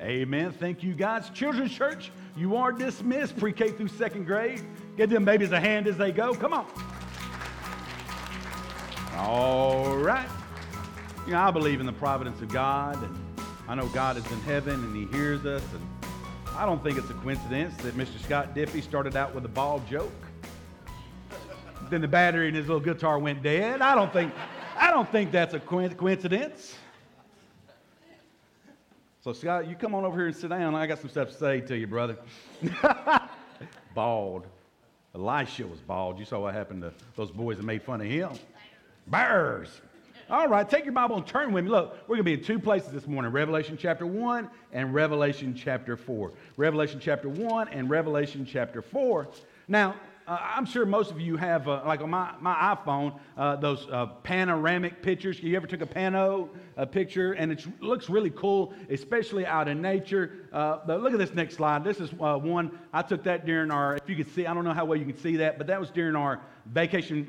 Amen. Thank you, guys. Children's Church, you are dismissed pre K through second grade. Give them babies a hand as they go. Come on. All right. You know, I believe in the providence of God, and I know God is in heaven and He hears us. And I don't think it's a coincidence that Mr. Scott Diffie started out with a ball joke. Then the battery in his little guitar went dead. I don't think, I don't think that's a coincidence. So, Scott, you come on over here and sit down. I got some stuff to say to you, brother. bald. Elisha was bald. You saw what happened to those boys that made fun of him. Bears. All right, take your Bible and turn with me. Look, we're going to be in two places this morning Revelation chapter 1 and Revelation chapter 4. Revelation chapter 1 and Revelation chapter 4. Now, uh, I'm sure most of you have, uh, like on my, my iPhone, uh, those uh, panoramic pictures. You ever took a pano a picture? And it looks really cool, especially out in nature. Uh, but look at this next slide. This is uh, one, I took that during our, if you can see, I don't know how well you can see that, but that was during our vacation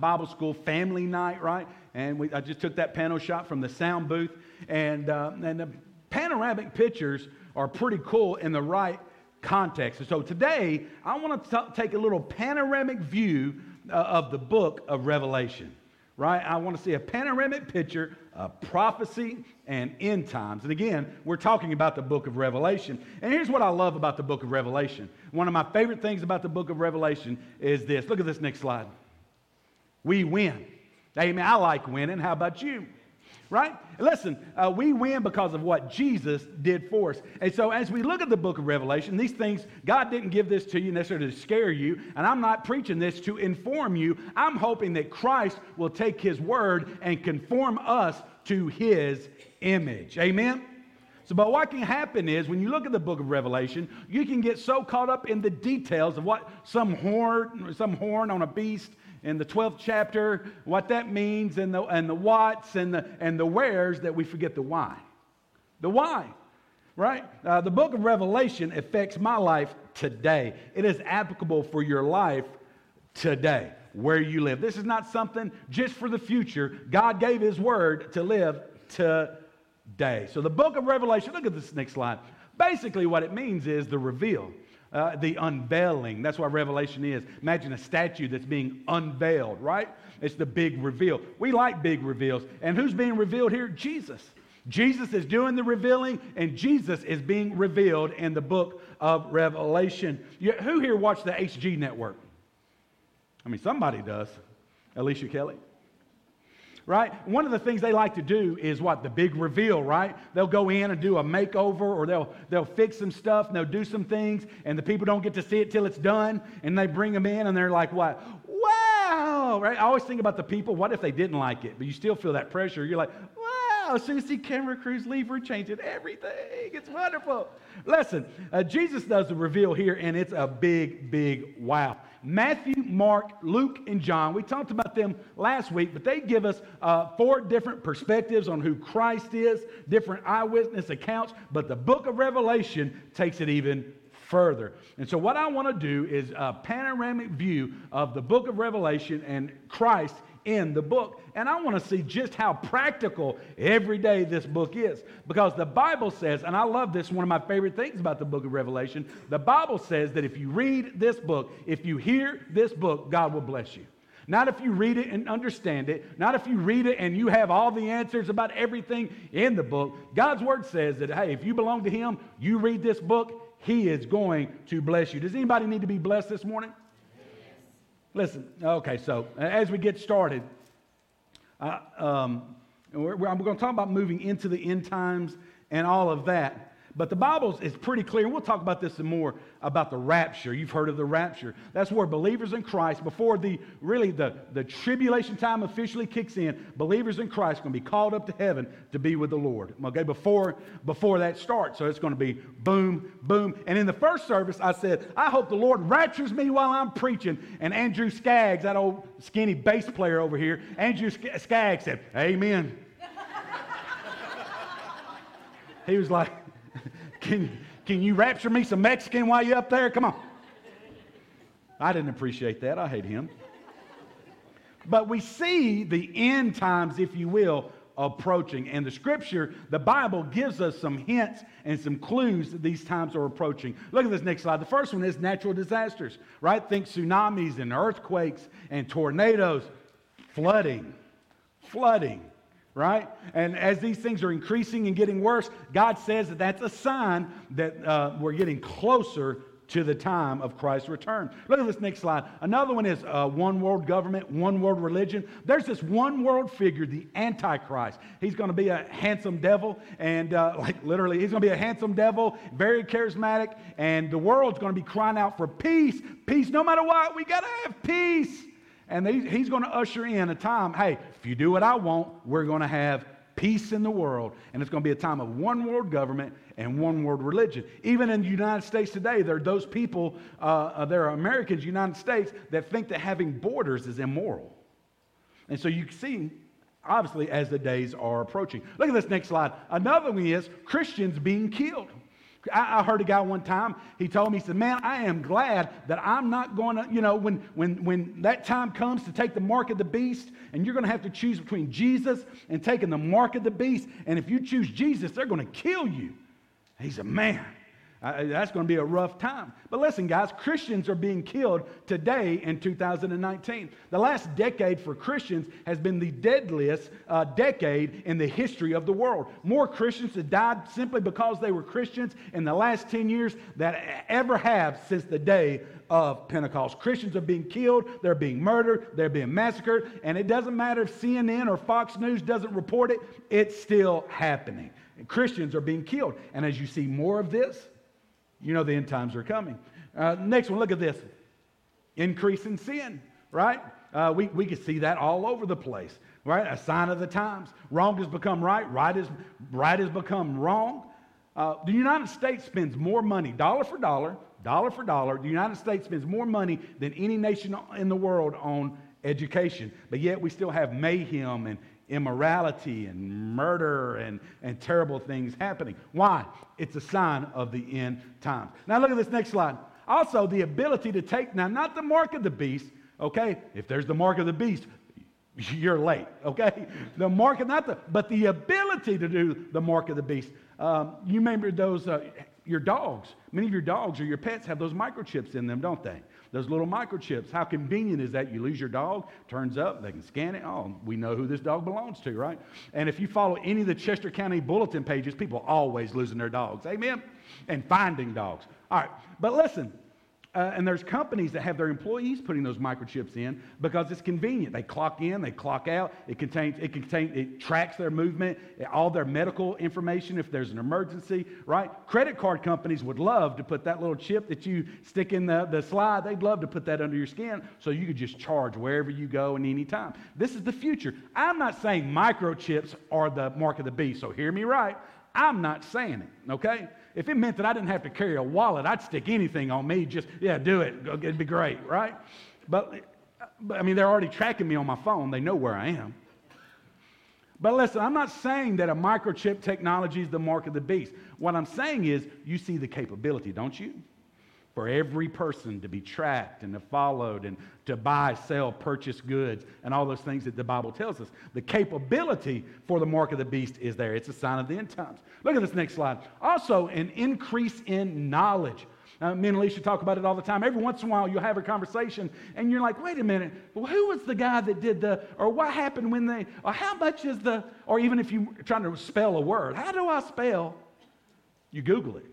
Bible school family night, right? And we, I just took that pano shot from the sound booth. And, and the panoramic pictures are pretty cool in the right context. And so today, I want to t- take a little panoramic view uh, of the book of Revelation, right? I want to see a panoramic picture of prophecy and end times. And again, we're talking about the book of Revelation. And here's what I love about the book of Revelation. One of my favorite things about the book of Revelation is this. Look at this next slide. We win. Amen. I like winning. How about you? Right? Listen, uh, we win because of what Jesus did for us. And so, as we look at the book of Revelation, these things, God didn't give this to you necessarily to scare you, and I'm not preaching this to inform you. I'm hoping that Christ will take his word and conform us to his image. Amen? So, but what can happen is when you look at the book of Revelation, you can get so caught up in the details of what some horn, some horn on a beast in the 12th chapter, what that means, and the, and the whats and the, and the wheres, that we forget the why. The why, right? Uh, the book of Revelation affects my life today. It is applicable for your life today, where you live. This is not something just for the future. God gave His word to live today. So the book of Revelation, look at this next slide. Basically, what it means is the reveal. Uh, the unveiling. That's what Revelation is. Imagine a statue that's being unveiled, right? It's the big reveal. We like big reveals. And who's being revealed here? Jesus. Jesus is doing the revealing, and Jesus is being revealed in the book of Revelation. You, who here watched the HG network? I mean, somebody does. Alicia Kelly right? One of the things they like to do is what? The big reveal, right? They'll go in and do a makeover or they'll, they'll fix some stuff and they'll do some things and the people don't get to see it till it's done and they bring them in and they're like, what? Wow, right? I always think about the people, what if they didn't like it? But you still feel that pressure. You're like, wow, as soon as see camera crews leave, we're changing everything. It's wonderful. Listen, uh, Jesus does the reveal here and it's a big, big wow. Matthew, Mark, Luke, and John. We talked about them last week, but they give us uh, four different perspectives on who Christ is, different eyewitness accounts, but the book of Revelation takes it even further. And so, what I want to do is a panoramic view of the book of Revelation and Christ in the book. And I want to see just how practical every day this book is. Because the Bible says, and I love this, one of my favorite things about the book of Revelation, the Bible says that if you read this book, if you hear this book, God will bless you. Not if you read it and understand it. Not if you read it and you have all the answers about everything in the book. God's word says that, hey, if you belong to Him, you read this book, He is going to bless you. Does anybody need to be blessed this morning? Listen, okay, so as we get started, uh, um, we're, we're, going to talk about moving into the end times and all of that. But the Bible is pretty clear. We'll talk about this some more about the rapture. You've heard of the rapture. That's where believers in Christ, before the really the, the tribulation time officially kicks in, believers in Christ are going to be called up to heaven to be with the Lord. Okay, before before that starts. So it's going to be boom, boom. And in the first service, I said, I hope the Lord raptures me while I'm preaching. And Andrew Skaggs, that old skinny bass player over here, Andrew Skaggs said, Amen. he was like, can, can you rapture me some Mexican while you're up there? Come on. I didn't appreciate that. I hate him. But we see the end times, if you will, approaching. And the scripture, the Bible, gives us some hints and some clues that these times are approaching. Look at this next slide. The first one is natural disasters, right? Think tsunamis and earthquakes and tornadoes, flooding, flooding right? And as these things are increasing and getting worse, God says that that's a sign that uh, we're getting closer to the time of Christ's return. Look at this next slide. Another one is uh, one world government, one world religion. There's this one world figure, the Antichrist. He's going to be a handsome devil, and uh, like literally, he's going to be a handsome devil, very charismatic, and the world's going to be crying out for peace, peace, no matter what. We got to have peace. And he's going to usher in a time, hey, if you do what I want, we're going to have peace in the world. And it's going to be a time of one world government and one world religion. Even in the United States today, there are those people, uh, uh there are Americans, United States, that think that having borders is immoral. And so you see, obviously, as the days are approaching. Look at this next slide. Another one is Christians being killed. I, I, heard a guy one time, he told me, he said, Man, I am glad that I'm not going to, you know, when, when, when that time comes to take the mark of the beast, and you're going to have to choose between Jesus and taking the mark of the beast, and if you choose Jesus, they're going to kill you. He said, Man, uh, that's going to be a rough time. But listen, guys, Christians are being killed today in 2019. The last decade for Christians has been the deadliest uh, decade in the history of the world. More Christians have died simply because they were Christians in the last 10 years that ever have since the day of Pentecost. Christians are being killed, they're being murdered, they're being massacred, and it doesn't matter if CNN or Fox News doesn't report it, it's still happening. Christians are being killed. And as you see more of this, you know the end times are coming. Uh, next one, look at this increase in sin, right? Uh, we, we can see that all over the place, right? A sign of the times. Wrong has become right, right has, right has become wrong. Uh, the United States spends more money, dollar for dollar, dollar for dollar. The United States spends more money than any nation in the world on education, but yet we still have mayhem and immorality and murder and, and terrible things happening. Why? It's a sign of the end times. Now, look at this next slide. Also, the ability to take, now, not the mark of the beast, okay? If there's the mark of the beast, you're late, okay? The mark of, not the, but the ability to do the mark of the beast. Um, you remember those, uh, your dogs. Many of your dogs or your pets have those microchips in them, don't they? Those little microchips. How convenient is that? You lose your dog, turns up, they can scan it. Oh, we know who this dog belongs to, right? And if you follow any of the Chester County bulletin pages, people always losing their dogs. Amen? And finding dogs. All right. But listen, uh, and there's companies that have their employees putting those microchips in because it's convenient. They clock in, they clock out. It contains, it contains, it tracks their movement, all their medical information if there's an emergency, right? Credit card companies would love to put that little chip that you stick in the, the slide. They'd love to put that under your skin so you could just charge wherever you go and any time. This is the future. I'm not saying microchips are the mark of the beast, so hear me right. I'm not saying it, okay? If it meant that I didn't have to carry a wallet, I'd stick anything on me. Just, yeah, do it. It'd be great, right? But, but I mean, they're already tracking me on my phone. They know where I am. But listen, I'm not saying that a microchip technology is the mark of the beast. What I'm saying is you see the capability, don't you? For every person to be tracked and to followed and to buy, sell, purchase goods, and all those things that the Bible tells us. The capability for the mark of the beast is there. It's a sign of the end times. Look at this next slide. Also, an increase in knowledge. Now, me and Alicia talk about it all the time. Every once in a while, you'll have a conversation, and you're like, wait a minute, well, who was the guy that did the, or what happened when they, or how much is the, or even if you're trying to spell a word, how do I spell? You Google it.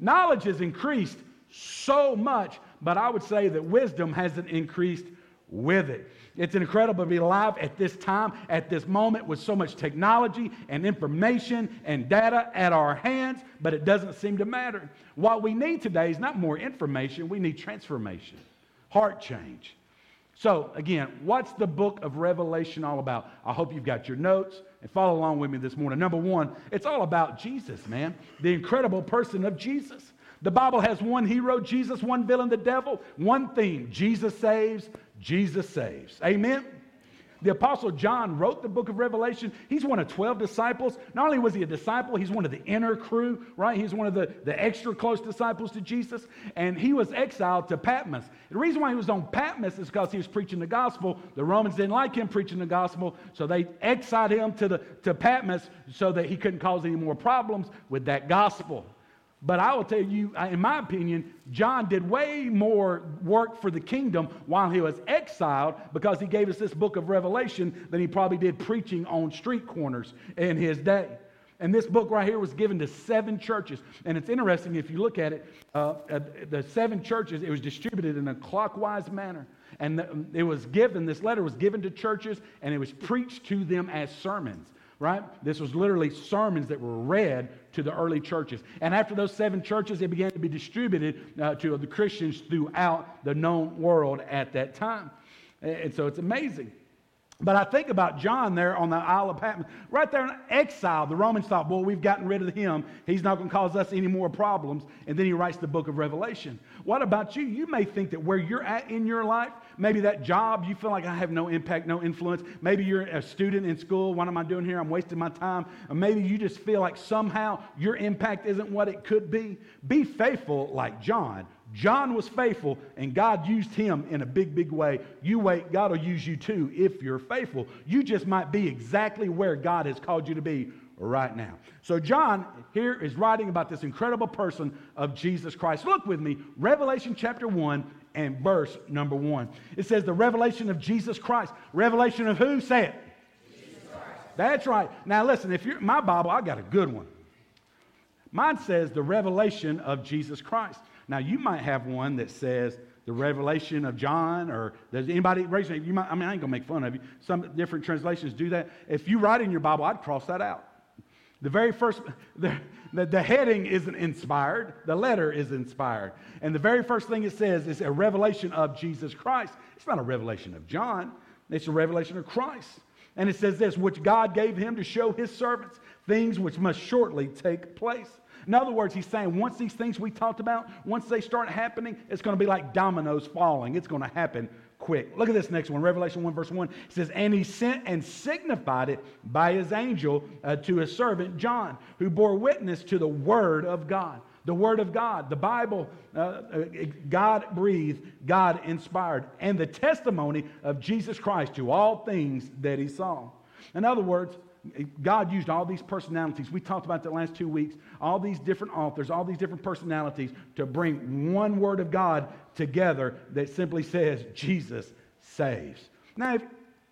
Knowledge has increased so much, but I would say that wisdom hasn't increased with it. It's incredible to be alive at this time, at this moment, with so much technology and information and data at our hands, but it doesn't seem to matter. What we need today is not more information, we need transformation, heart change. So, again, what's the book of Revelation all about? I hope you've got your notes and follow along with me this morning. Number one, it's all about Jesus, man, the incredible person of Jesus. The Bible has one hero, Jesus, one villain, the devil, one theme Jesus saves, Jesus saves. Amen? The Apostle John wrote the book of Revelation. He's one of 12 disciples. Not only was he a disciple, he's one of the inner crew, right? He's one of the, the extra close disciples to Jesus. And he was exiled to Patmos. The reason why he was on Patmos is because he was preaching the gospel. The Romans didn't like him preaching the gospel, so they exiled him to, the, to Patmos so that he couldn't cause any more problems with that gospel. But I will tell you, in my opinion, John did way more work for the kingdom while he was exiled because he gave us this book of Revelation than he probably did preaching on street corners in his day. And this book right here was given to seven churches. And it's interesting if you look at it, uh, the seven churches, it was distributed in a clockwise manner. And it was given, this letter was given to churches and it was preached to them as sermons right? This was literally sermons that were read to the early churches. And after those seven churches, it began to be distributed uh, to the Christians throughout the known world at that time. And so it's amazing. But I think about John there on the Isle of Patmos, right there in exile. The Romans thought, well, we've gotten rid of him. He's not going to cause us any more problems. And then he writes the book of Revelation. What about you? You may think that where you're at in your life, maybe that job, you feel like I have no impact, no influence. Maybe you're a student in school. What am I doing here? I'm wasting my time. Or maybe you just feel like somehow your impact isn't what it could be. Be faithful like John John was faithful and God used him in a big, big way. You wait, God will use you too if you're faithful. You just might be exactly where God has called you to be right now. So, John here is writing about this incredible person of Jesus Christ. Look with me, Revelation chapter 1 and verse number 1. It says, The revelation of Jesus Christ. Revelation of who? Say it. That's right. Now, listen, if you're my Bible, I got a good one. Mine says, The revelation of Jesus Christ. Now, you might have one that says the revelation of John, or does anybody raise you might, I mean, I ain't gonna make fun of you. Some different translations do that. If you write in your Bible, I'd cross that out. The very first, the, the, the, heading isn't inspired, the letter is inspired. And the very first thing it says is a revelation of Jesus Christ. It's not a revelation of John, it's a revelation of Christ. And it says this, which God gave him to show his servants things which must shortly take place. In other words, he's saying once these things we talked about, once they start happening, it's going to be like dominoes falling. It's going to happen quick. Look at this next one, Revelation 1, verse 1. It says, And he sent and signified it by his angel uh, to his servant John, who bore witness to the word of God. The word of God, the Bible, uh, uh God breathed, God inspired, and the testimony of Jesus Christ to all things that he saw. In other words, God used all these personalities. We talked about the last two weeks. All these different authors, all these different personalities to bring one word of God together that simply says, Jesus saves. Now, if,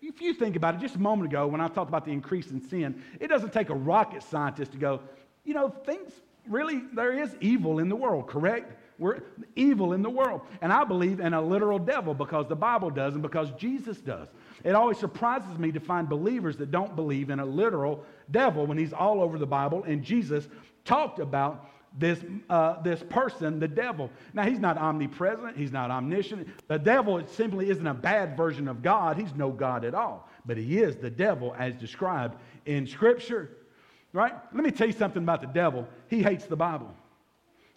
if you think about it, just a moment ago when I talked about the increase in sin, it doesn't take a rocket scientist to go, you know, things really, there is evil in the world, correct? We're evil in the world. And I believe in a literal devil because the Bible does and because Jesus does. It always surprises me to find believers that don't believe in a literal devil when he's all over the Bible and Jesus talked about this, uh, this person, the devil. Now, he's not omnipresent, he's not omniscient. The devil simply isn't a bad version of God, he's no God at all. But he is the devil as described in Scripture. Right? Let me tell you something about the devil. He hates the Bible.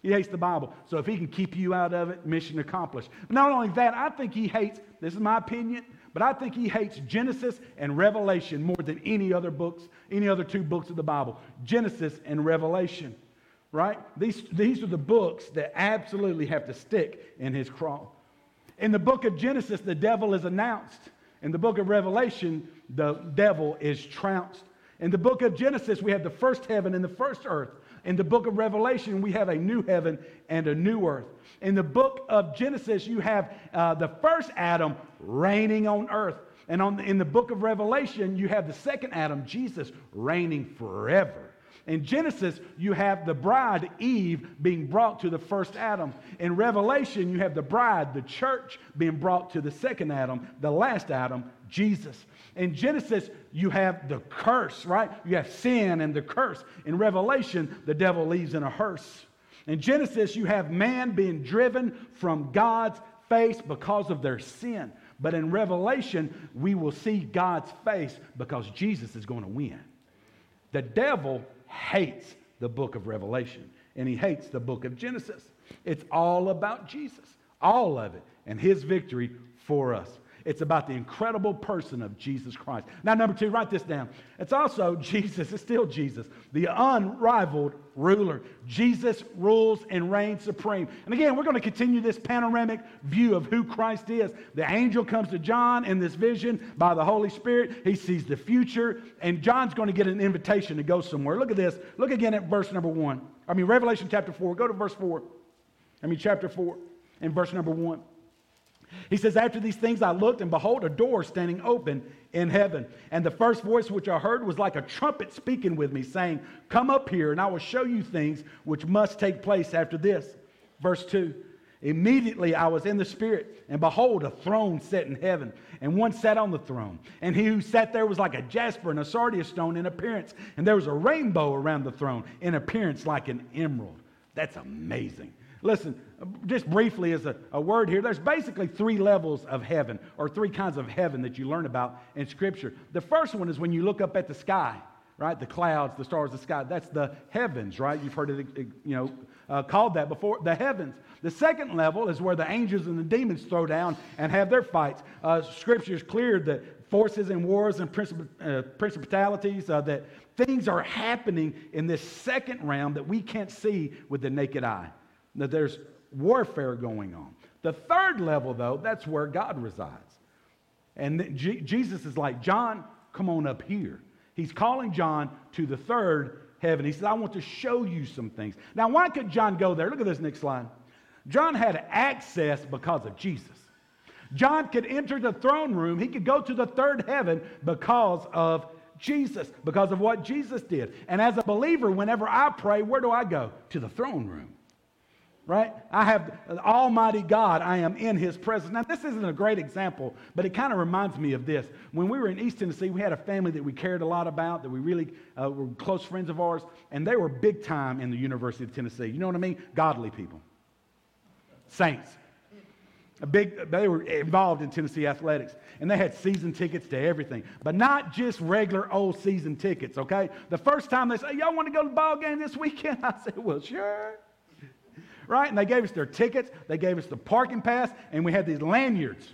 He hates the Bible. So if he can keep you out of it, mission accomplished. But not only that, I think he hates, this is my opinion, but I think he hates Genesis and Revelation more than any other books, any other two books of the Bible. Genesis and Revelation, right? These, these are the books that absolutely have to stick in his craw. In the book of Genesis, the devil is announced. In the book of Revelation, the devil is trounced. In the book of Genesis, we have the first heaven and the first earth. In the book of Revelation, we have a new heaven and a new earth. In the book of Genesis, you have uh, the first Adam reigning on earth. And on in the book of Revelation, you have the second Adam, Jesus, reigning forever. In Genesis, you have the bride, Eve, being brought to the first Adam. In Revelation, you have the bride, the church, being brought to the second Adam, the last Adam, Jesus. In Genesis, you have the curse, right? You have sin and the curse. In Revelation, the devil leaves in a hearse. In Genesis, you have man being driven from God's face because of their sin. But in Revelation, we will see God's face because Jesus is going to win. The devil hates the book of Revelation and he hates the book of Genesis. It's all about Jesus, all of it, and his victory for us. It's about the incredible person of Jesus Christ. Now, number two, write this down. It's also Jesus, it's still Jesus, the unrivaled ruler. Jesus rules and reigns supreme. And again, we're going to continue this panoramic view of who Christ is. The angel comes to John in this vision by the Holy Spirit. He sees the future, and John's going to get an invitation to go somewhere. Look at this. Look again at verse number one. I mean, Revelation chapter 4. Go to verse 4. I mean, chapter 4 and verse number 1. He says, After these things I looked, and behold, a door standing open in heaven. And the first voice which I heard was like a trumpet speaking with me, saying, Come up here, and I will show you things which must take place after this. Verse 2 Immediately I was in the Spirit, and behold, a throne set in heaven, and one sat on the throne. And he who sat there was like a jasper and a sardius stone in appearance, and there was a rainbow around the throne in appearance like an emerald. That's amazing. Listen, just briefly as a, a, word here, there's basically three levels of heaven, or three kinds of heaven that you learn about in Scripture. The first one is when you look up at the sky, right? The clouds, the stars, the sky. That's the heavens, right? You've heard it, you know, uh, called that before, the heavens. The second level is where the angels and the demons throw down and have their fights. Uh, scripture is clear that forces and wars and princip- uh, principalities, uh, that things are happening in this second realm that we can't see with the naked eye that there's warfare going on. The third level, though, that's where God resides. And G- Jesus is like, John, come on up here. He's calling John to the third heaven. He says, I want to show you some things. Now, why could John go there? Look at this next slide. John had access because of Jesus. John could enter the throne room. He could go to the third heaven because of Jesus, because of what Jesus did. And as a believer, whenever I pray, where do I go? To the throne room right? I have Almighty God, I am in His presence. Now, this isn't a great example, but it kind of reminds me of this. When we were in East Tennessee, we had a family that we cared a lot about, that we really uh, were close friends of ours, and they were big time in the University of Tennessee. You know what I mean? Godly people, saints. A big, they were involved in Tennessee athletics, and they had season tickets to everything, but not just regular old season tickets. Okay, the first time they said, "Y'all want to go to the ball game this weekend?" I said, "Well, sure." Right? And they gave us their tickets, they gave us the parking pass, and we had these lanyards,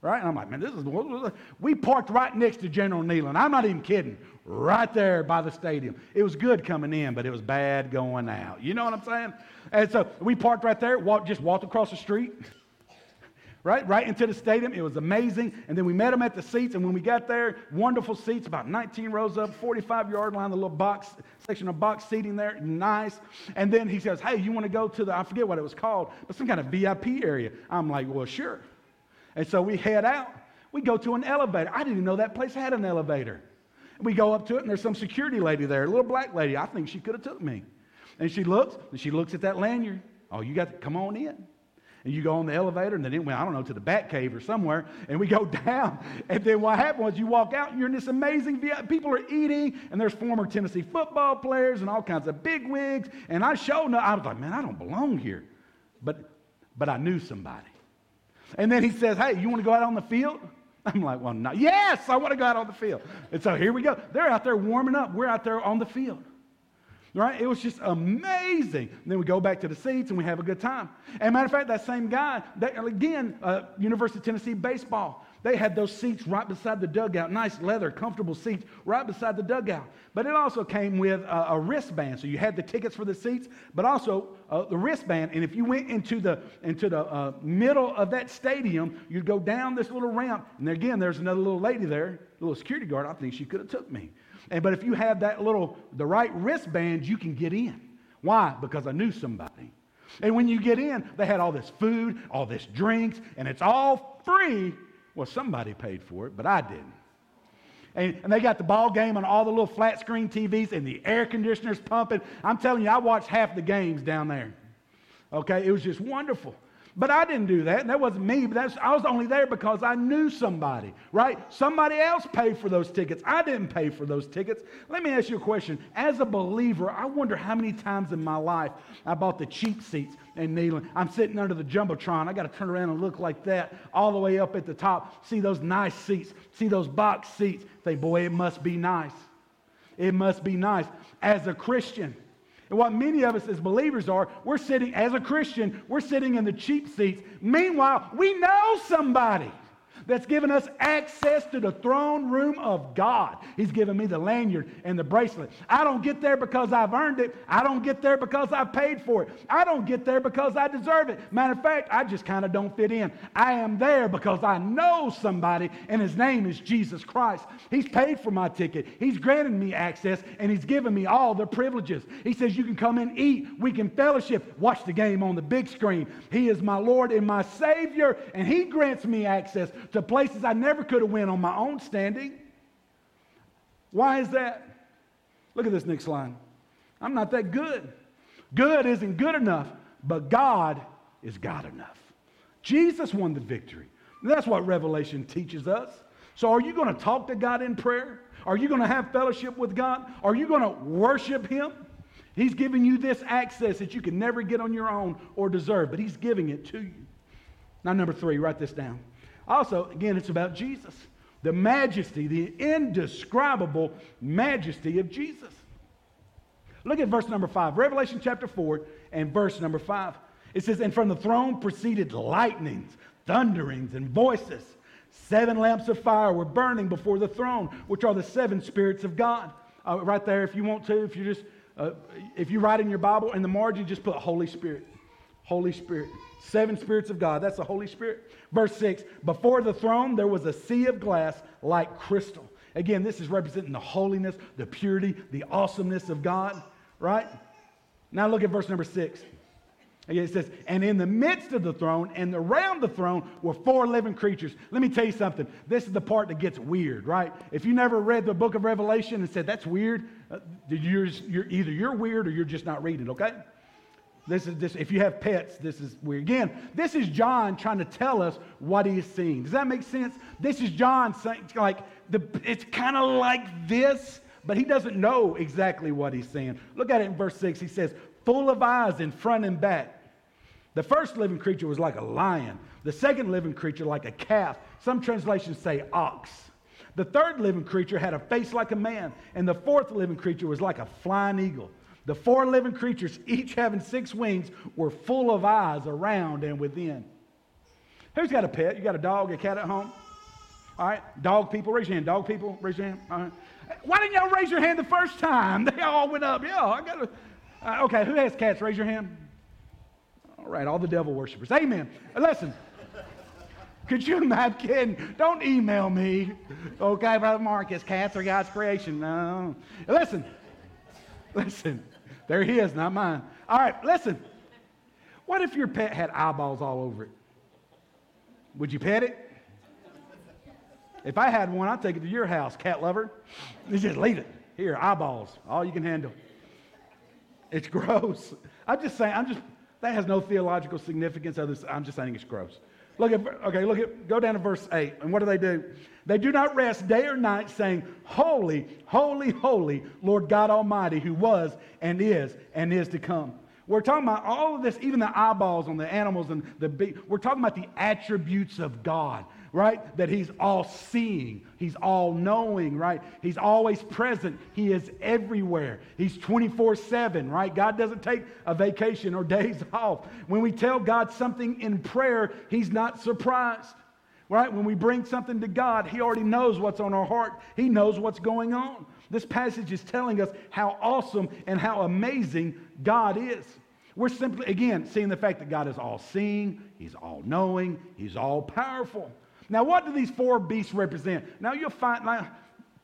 right? And I'm like, man, this is, we parked right next to General Neyland. I'm not even kidding, right there by the stadium. It was good coming in, but it was bad going out. You know what I'm saying? And so we parked right there, walked, just walked across the street right? Right into the stadium. It was amazing. And then we met them at the seats. And when we got there, wonderful seats, about 19 rows up, 45 yard line, the little box section of box seating there, nice. And then he says, Hey, you want to go to the, I forget what it was called, but some kind of VIP area. I'm like, Well, sure. And so we head out. We go to an elevator. I didn't even know that place had an elevator. We go up to it, and there's some security lady there, a little black lady. I think she could have took me. And she looks, and she looks at that lanyard. Oh, you got to come on in and you go on the elevator, and then it went, I don't know, to the Bat Cave or somewhere, and we go down. And then what happened was you walk out, and you're in this amazing. People are eating, and there's former Tennessee football players and all kinds of big wigs. And I showed up, I was like, man, I don't belong here. But, but I knew somebody. And then he says, hey, you want to go out on the field? I'm like, well, no. Yes, I want to go out on the field. And so here we go. They're out there warming up. We're out there on the field. Right? It was just amazing. And then we go back to the seats and we have a good time. And matter of fact, that same guy, that, again, uh, University of Tennessee baseball, they had those seats right beside the dugout, nice leather, comfortable seats right beside the dugout. But it also came with a, a wristband, so you had the tickets for the seats, but also uh, the wristband. And if you went into the into the uh, middle of that stadium, you'd go down this little ramp, and again, there's another little lady there, a little security guard. I think she could have took me. And, but if you have that little, the right wristband, you can get in. Why? Because I knew somebody. And when you get in, they had all this food, all this drinks, and it's all free. Well, somebody paid for it, but I didn't. And, and, they got the ball game on all the little flat screen TVs and the air conditioners pumping. I'm telling you, I watched half the games down there. Okay, it was just wonderful. But I didn't do that, and that wasn't me. But that's, I was only there because I knew somebody, right? Somebody else paid for those tickets. I didn't pay for those tickets. Let me ask you a question. As a believer, I wonder how many times in my life I bought the cheap seats and kneeling. I'm sitting under the jumbotron. I got to turn around and look like that all the way up at the top. See those nice seats. See those box seats. Think, boy, it must be nice. It must be nice. As a Christian, and what many of us as believers are, we're sitting, as a Christian, we're sitting in the cheap seats. Meanwhile, we know somebody. That's given us access to the throne room of God. He's given me the lanyard and the bracelet. I don't get there because I've earned it. I don't get there because I've paid for it. I don't get there because I deserve it. Matter of fact, I just kind of don't fit in. I am there because I know somebody, and his name is Jesus Christ. He's paid for my ticket. He's granted me access, and he's given me all the privileges. He says, You can come and eat. We can fellowship. Watch the game on the big screen. He is my Lord and my Savior, and he grants me access to places I never could have went on my own standing. Why is that? Look at this next line. I'm not that good. Good isn't good enough, but God is God enough. Jesus won the victory. That's what Revelation teaches us. So, are you going to talk to God in prayer? Are you going to have fellowship with God? Are you going to worship Him? He's giving you this access that you can never get on your own or deserve, but He's giving it to you. Now, number three, write this down. Also, again, it's about Jesus the majesty, the indescribable majesty of Jesus. Look at verse number five, Revelation chapter 4 and verse number five. It says, And from the throne proceeded lightnings, thunderings, and voices. Seven lamps of fire were burning before the throne, which are the seven spirits of God. Uh, right there, if you want to, if you just, uh, if you write in your Bible in the margin, just put Holy Spirit. Holy Spirit. Seven spirits of God. That's the Holy Spirit. Verse 6 Before the throne, there was a sea of glass like crystal. Again, this is representing the holiness, the purity, the awesomeness of God, right? Now look at verse number 6. Again, it says, and in the midst of the throne and around the throne were four living creatures. Let me tell you something. This is the part that gets weird, right? If you never read the book of Revelation and said, that's weird, uh, you're, you're, either you're weird or you're just not reading, okay? This is this, if you have pets, this is weird. Again, this is John trying to tell us what he's seeing. Does that make sense? This is John saying, like, the, it's kind of like this, but he doesn't know exactly what he's saying. Look at it in verse 6. He says, full of eyes in front and back. The first living creature was like a lion, the second living creature like a calf. Some translations say ox. The third living creature had a face like a man, and the fourth living creature was like a flying eagle. The four living creatures, each having six wings, were full of eyes around and within. Who's got a pet? You got a dog, a cat at home? All right, dog people, raise your hand. Dog people, raise your hand. All right. Why didn't y'all raise your hand the first time? They all went up. Yeah, I got to. Uh, okay, who has cats? Raise your hand. All right, all the devil worshippers. Amen. Listen, could you imagine? Don't email me. Okay, Brother Marcus, cats are God's creation. No. Listen, listen. There he is, not mine. All right, listen. What if your pet had eyeballs all over it? Would you pet it? If I had one, I'd take it to your house, cat lover. You just leave it. Here, eyeballs, all you can handle. It's gross. I'm just saying, I'm just that has no theological significance. Other, I'm just saying it's gross. Look at, okay, look at, go down to verse 8. And what do they do? They do not rest day or night, saying, Holy, holy, holy, Lord God Almighty, who was and is and is to come. We're talking about all of this, even the eyeballs on the animals and the bee. We're talking about the attributes of God right? That he's all seeing, he's all knowing, right? He's always present, he is everywhere. He's 24 7, right? God doesn't take a vacation or days off. When we tell God something in prayer, he's not surprised. Right? When we bring something to God, He already knows what's on our heart. He knows what's going on. This passage is telling us how awesome and how amazing God is. We're simply, again, seeing the fact that God is all seeing, He's all knowing, He's all powerful. Now, what do these four beasts represent? Now, you'll find now,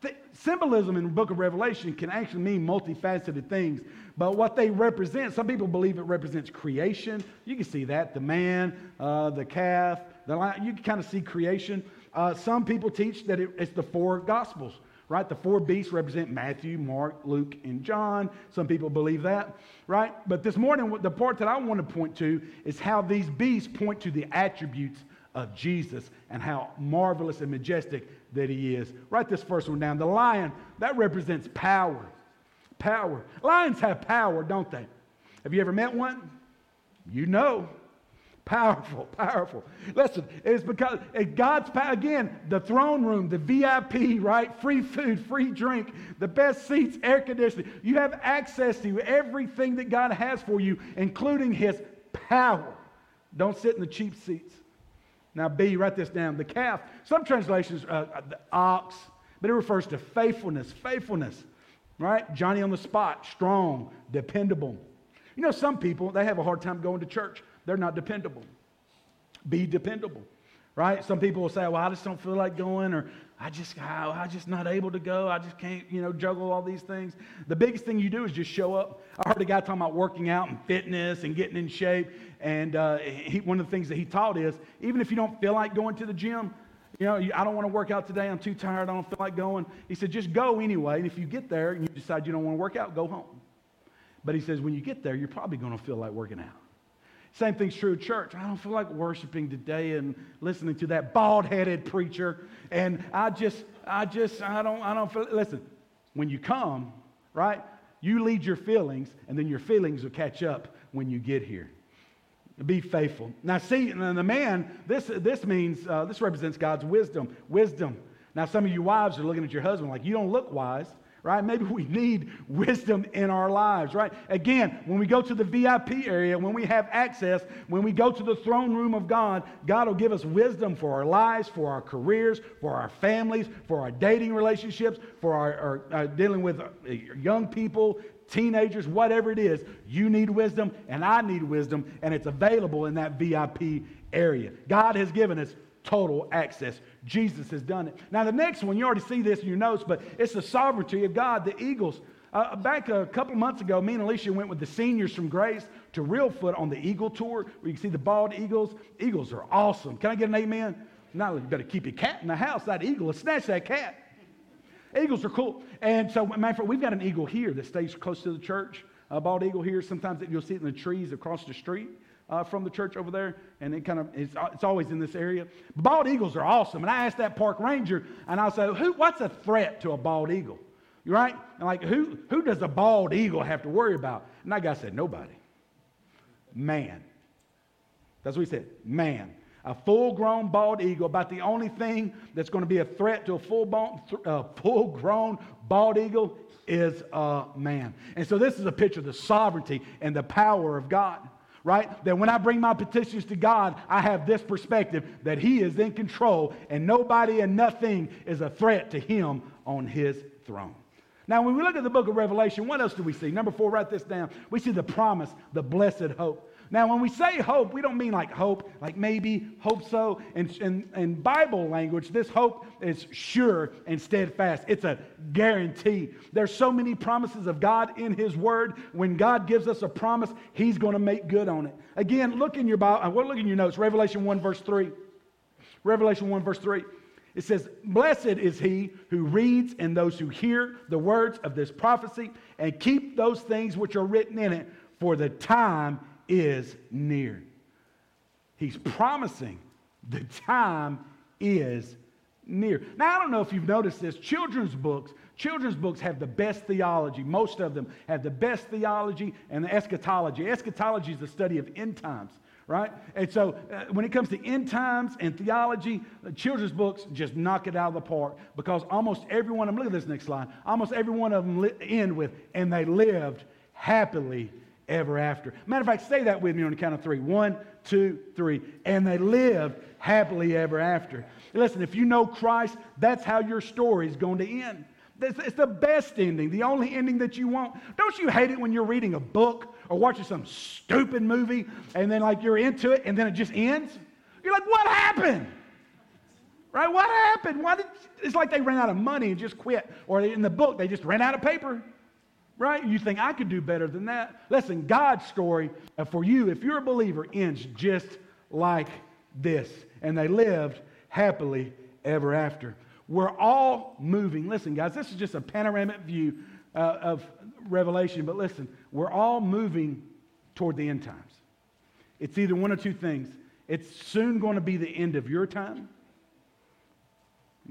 th- symbolism in the book of Revelation can actually mean multifaceted things. But what they represent, some people believe it represents creation. You can see that the man, uh, the calf, the lion. You can kind of see creation. Uh, some people teach that it, it's the four gospels right? The four beasts represent Matthew, Mark, Luke, and John. Some people believe that, right? But this morning, the part that I want to point to is how these beasts point to the attributes of Jesus and how marvelous and majestic that he is. Write this first one down. The lion, that represents power. Power. Lions have power, don't they? Have you ever met one? You know. Powerful, powerful. Listen, it's because it God's power, again, the throne room, the VIP, right? Free food, free drink, the best seats, air conditioning. You have access to everything that God has for you, including His power. Don't sit in the cheap seats. Now, B, write this down. The calf, some translations, uh, uh, the ox, but it refers to faithfulness, faithfulness, right? Johnny on the spot, strong, dependable. You know, some people, they have a hard time going to church. They're not dependable. Be dependable, right? Some people will say, well, I just don't feel like going, or I just, I, I just not able to go. I just can't, you know, juggle all these things. The biggest thing you do is just show up. I heard a guy talking about working out and fitness and getting in shape. And uh, he, one of the things that he taught is even if you don't feel like going to the gym, you know, I don't want to work out today. I'm too tired. I don't feel like going. He said, just go anyway. And if you get there and you decide you don't want to work out, go home. But he says, when you get there, you're probably going to feel like working out. Same thing's true church. I don't feel like worshiping today and listening to that bald-headed preacher. And I just, I just, I don't, I don't feel. Listen, when you come, right, you lead your feelings, and then your feelings will catch up when you get here. Be faithful. Now, see, and the man, this, this means, uh, this represents God's wisdom. Wisdom. Now, some of you wives are looking at your husband like, you don't look wise right? Maybe we need wisdom in our lives, right? Again, when we go to the VIP area, when we have access, when we go to the throne room of God, God will give us wisdom for our lives, for our careers, for our families, for our dating relationships, for our, our uh, dealing with uh, young people, teenagers, whatever it is. You need wisdom, and I need wisdom, and it's available in that VIP area. God has given us total access. Jesus has done it. Now, the next one, you already see this in your notes, but it's the sovereignty of God. The Eagles, uh, back a couple months ago, me and Alicia went with the seniors from Grace to Reelfoot on the Eagle Tour, where you can see the bald eagles. Eagles are awesome. Can I get an amen? Now you better keep your cat in the house. That eagle will snatch that cat. Eagles are cool. And so, matter of fact, we've got an eagle here that stays close to the church. A bald eagle here. Sometimes you'll see it in the trees across the street uh, from the church over there, and it kind of it's, it's always in this area. Bald eagles are awesome, and I asked that park ranger, and I said, "Who? What's a threat to a bald eagle? Right? And like who? Who does a bald eagle have to worry about?" And that guy said, "Nobody. Man. That's what he said. Man." A full grown bald eagle, about the only thing that's going to be a threat to a full, uh, full grown bald eagle is a man. And so this is a picture of the sovereignty and the power of God right? That when I bring my petitions to God, I have this perspective that He is in control and nobody and nothing is a threat to Him on His throne. Now, when we look at the book of Revelation, what else do we see? Number four, write this down. We see the promise, the blessed hope. Now, when we say hope, we don't mean like hope, like maybe, hope so. In, in, in, Bible language, this hope is sure and steadfast. It's a guarantee. There's so many promises of God in His Word. When God gives us a promise, He's going to make good on it. Again, look in your Bible, uh, well, look in your notes, Revelation 1, verse 3. Revelation 1, verse 3. It says, Blessed is he who reads and those who hear the words of this prophecy and keep those things which are written in it, for the time is near. He's promising the time is near. Now, I don't know if you've noticed this. Children's books, children's books have the best theology. Most of them have the best theology and the eschatology. Eschatology is the study of end times, right? And so uh, when it comes to end times and theology, uh, children's books just knock it out of the park because almost every one of them, look at this next slide, almost every one of them li- end with, and they lived happily ever after. Matter of fact, say that with me on the count of three. One, two, three. And they lived happily ever after. Listen, if you know Christ, that's how your story is going to end. It's the best ending, the only ending that you want. Don't you hate it when you're reading a book or watching some stupid movie and then, like, you're into it and then it just ends? You're like, what happened? Right? What happened? Why did, it's like they ran out of money and just quit. Or in the book, they just ran out of paper right? You think I could do better than that. Listen, God's story uh, for you, if you're a believer, ends just like this. And they lived happily ever after. We're all moving. Listen, guys, this is just a panoramic view uh, of Revelation, but listen, we're all moving toward the end times. It's either one or two things. It's soon going to be the end of your time,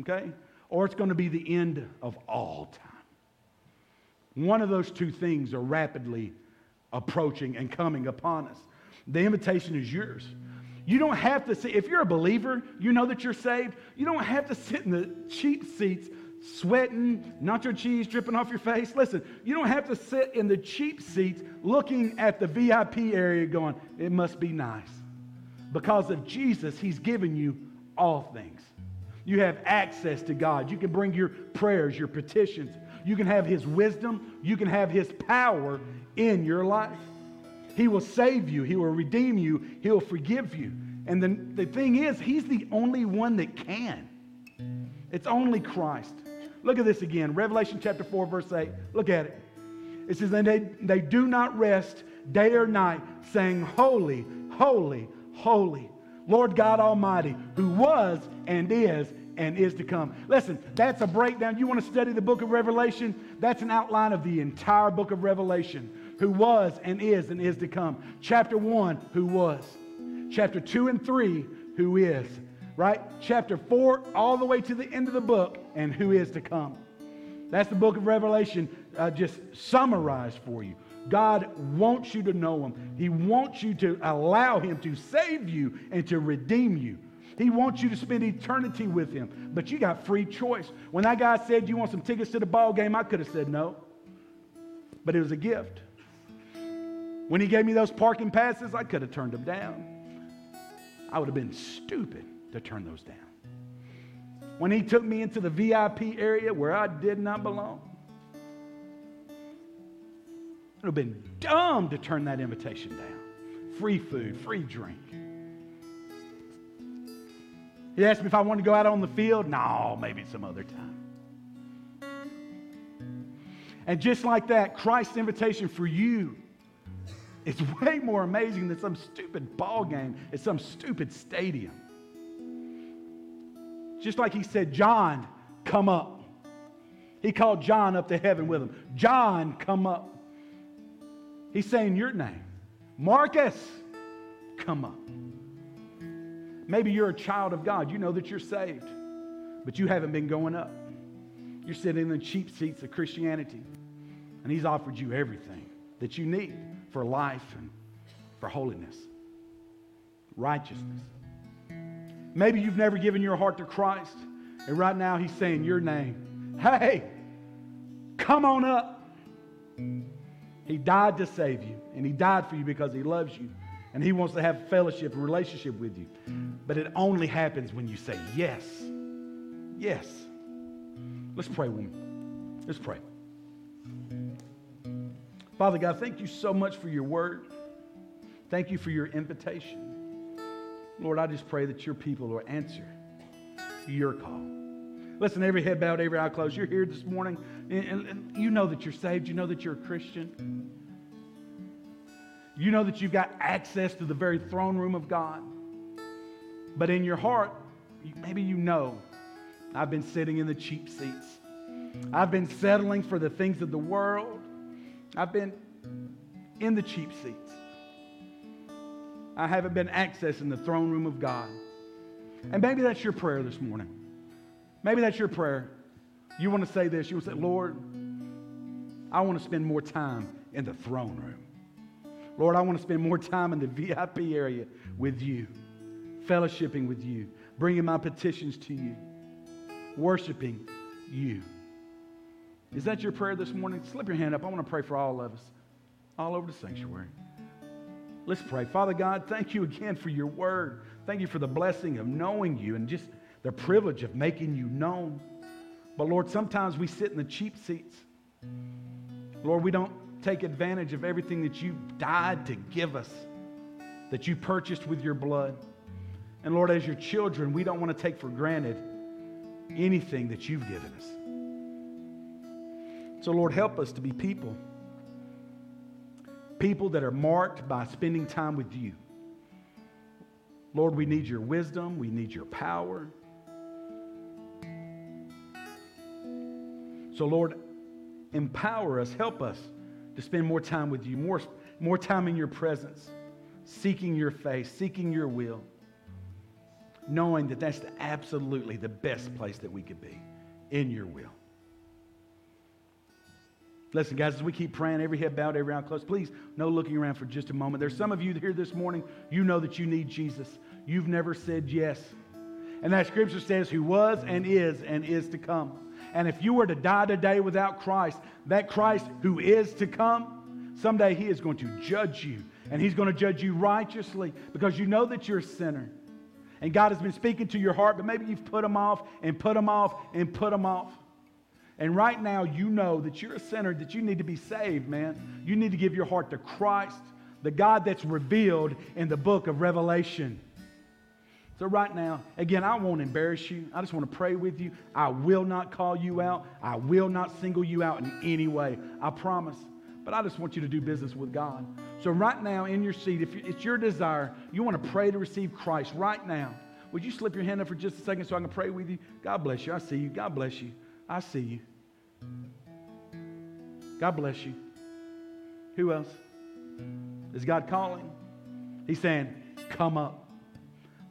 okay? Or it's going to be the end of all time. One of those two things are rapidly approaching and coming upon us. The invitation is yours. You don't have to sit, if you're a believer, you know that you're saved. You don't have to sit in the cheap seats sweating, nacho cheese dripping off your face. Listen, you don't have to sit in the cheap seats looking at the VIP area going, it must be nice. Because of Jesus, He's given you all things. You have access to God. You can bring your prayers, your petitions. You can have His wisdom. You can have His power in your life. He will save you. He will redeem you. He'll forgive you. And the, the thing is, He's the only one that can. It's only Christ. Look at this again. Revelation chapter 4, verse 8. Look at it. It says, And they, they do not rest day or night, saying, Holy, holy, holy, Lord God Almighty, who was and is and is to come. Listen, that's a breakdown. You want to study the book of Revelation? That's an outline of the entire book of Revelation. Who was and is and is to come. Chapter 1, who was. Chapter 2 and 3, who is. Right? Chapter 4, all the way to the end of the book, and who is to come. That's the book of Revelation uh, just summarized for you. God wants you to know Him. He wants you to allow Him to save you and to redeem you. He wants you to spend eternity with Him. But you got free choice. When that guy said, You want some tickets to the ball game? I could have said no. But it was a gift. When he gave me those parking passes, I could have turned them down. I would have been stupid to turn those down. When he took me into the VIP area where I did not belong, it would have been dumb to turn that invitation down. Free food, free drink. He asked me if I wanted to go out on the field. No, maybe some other time. And just like that, Christ's invitation for you is way more amazing than some stupid ball game at some stupid stadium. Just like he said, John, come up. He called John up to heaven with him. John, come up. He's saying your name. Marcus, come up. Maybe you're a child of God. You know that you're saved, but you haven't been going up. You're sitting in the cheap seats of Christianity, and He's offered you everything that you need for life and for holiness, righteousness. Maybe you've never given your heart to Christ, and right now He's saying your name. Hey, come on up. He died to save you, and He died for you because He loves you, and He wants to have fellowship and relationship with you. But it only happens when you say yes. Yes. Let's pray, woman. Let's pray. Father God, thank you so much for your word. Thank you for your invitation. Lord, I just pray that your people will answer your call. Listen, every head bowed, every eye closed. You're here this morning, and, and, and you know that you're saved. You know that you're a Christian. You know that you've got access to the very throne room of God. But in your heart, maybe you know, I've been sitting in the cheap seats. I've been settling for the things of the world. I've been in the cheap seats. I haven't been accessing the throne room of God. And maybe that's your prayer this morning. Maybe that's your prayer. You want to say this. You want to say, Lord, I want to spend more time in the throne room. Lord, I want to spend more time in the VIP area with you, fellowshipping with you, bringing my petitions to you, worshiping you. Is that your prayer this morning? Slip your hand up. I want to pray for all of us, all over the sanctuary. Let's pray. Father God, thank you again for your word. Thank you for the blessing of knowing you and just the privilege of making you known. But Lord, sometimes we sit in the cheap seats. Lord, we don't take advantage of everything that you died to give us, that you purchased with your blood. And Lord, as your children, we don't want to take for granted anything that you've given us. So, Lord, help us to be people people that are marked by spending time with you. Lord, we need your wisdom, we need your power. So, Lord, empower us, help us to spend more time with you, more, more time in your presence, seeking your face, seeking your will, knowing that that's the, absolutely the best place that we could be in your will. Listen, guys, as we keep praying, every head bowed, every eye closed, please, no looking around for just a moment. There's some of you here this morning, you know that you need Jesus. You've never said yes. And that scripture says, who was and is and is to come. And if you were to die today without Christ, that Christ who is to come, someday he is going to judge you And He's going to judge you righteously because you know that you're a sinner. And God has been speaking to your heart, but maybe you've put Him off and put Him off and put Him off. And right now, you know that you're a sinner, that you need to be saved, man. You need to give your heart to Christ, the God that's revealed in the book of Revelation. So, right now, again, I won't embarrass you. I just want to pray with you. I will not call you out. I will not single you out in any way. I promise. But I just want you to do business with God. So, right now, in your seat, if it's your desire, you want to pray to receive Christ right now. Would you slip your hand up for just a second so I can pray with you? God bless you. I see you. God bless you. I see you. God bless you. Who else? Is God calling? He's saying, Come up.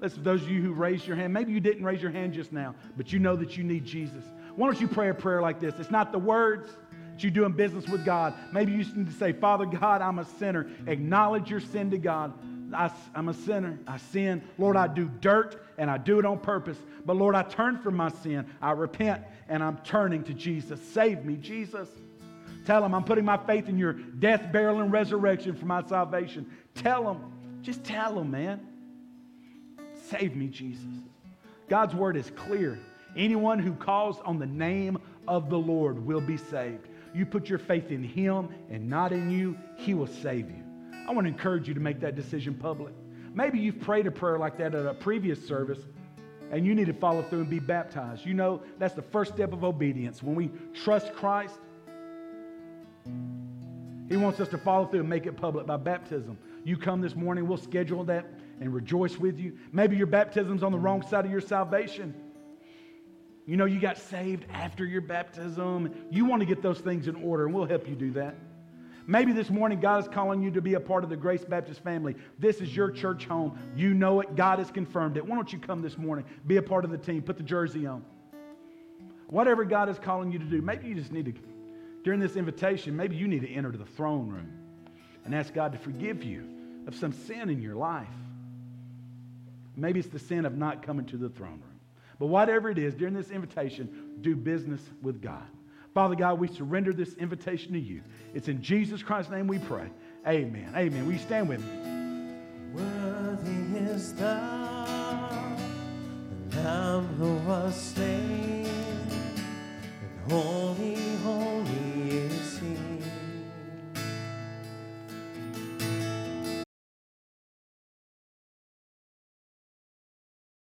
Listen, those of you who raised your hand, maybe you didn't raise your hand just now, but you know that you need Jesus. Why don't you pray a prayer like this? It's not the words that you do in business with God. Maybe you need to say, Father God, I'm a sinner. Acknowledge your sin to God. I, am a sinner. I sin. Lord, I do dirt and I do it on purpose. But Lord, I turn from my sin. I repent and I'm turning to Jesus. Save me, Jesus. Tell him I'm putting my faith in your death, burial, and resurrection for my salvation. Tell him. Just tell him, man. Save me, Jesus. God's word is clear. Anyone who calls on the name of the Lord will be saved. You put your faith in Him and not in you, He will save you. I want to encourage you to make that decision public. Maybe you've prayed a prayer like that at a previous service and you need to follow through and be baptized. You know, that's the first step of obedience. When we trust Christ, He wants us to follow through and make it public by baptism. You come this morning, we'll schedule that and rejoice with you. Maybe your baptism's on the wrong side of your salvation. You know, you got saved after your baptism. You want to get those things in order, and we'll help you do that. Maybe this morning God is calling you to be a part of the Grace Baptist family. This is your church home. You know it. God has confirmed it. Why don't you come this morning? Be a part of the team. Put the jersey on. Whatever God is calling you to do, maybe you just need to, during this invitation, maybe you need to enter to the throne room and ask God to forgive you of some sin in your life. Maybe it's the sin of not coming to the throne room. But whatever it is, during this invitation, do business with God. Father God, we surrender this invitation to you. It's in Jesus Christ's name we pray. Amen. Amen. Will you stand with me? Worthy is the Lamb who was slain, and holy, holy.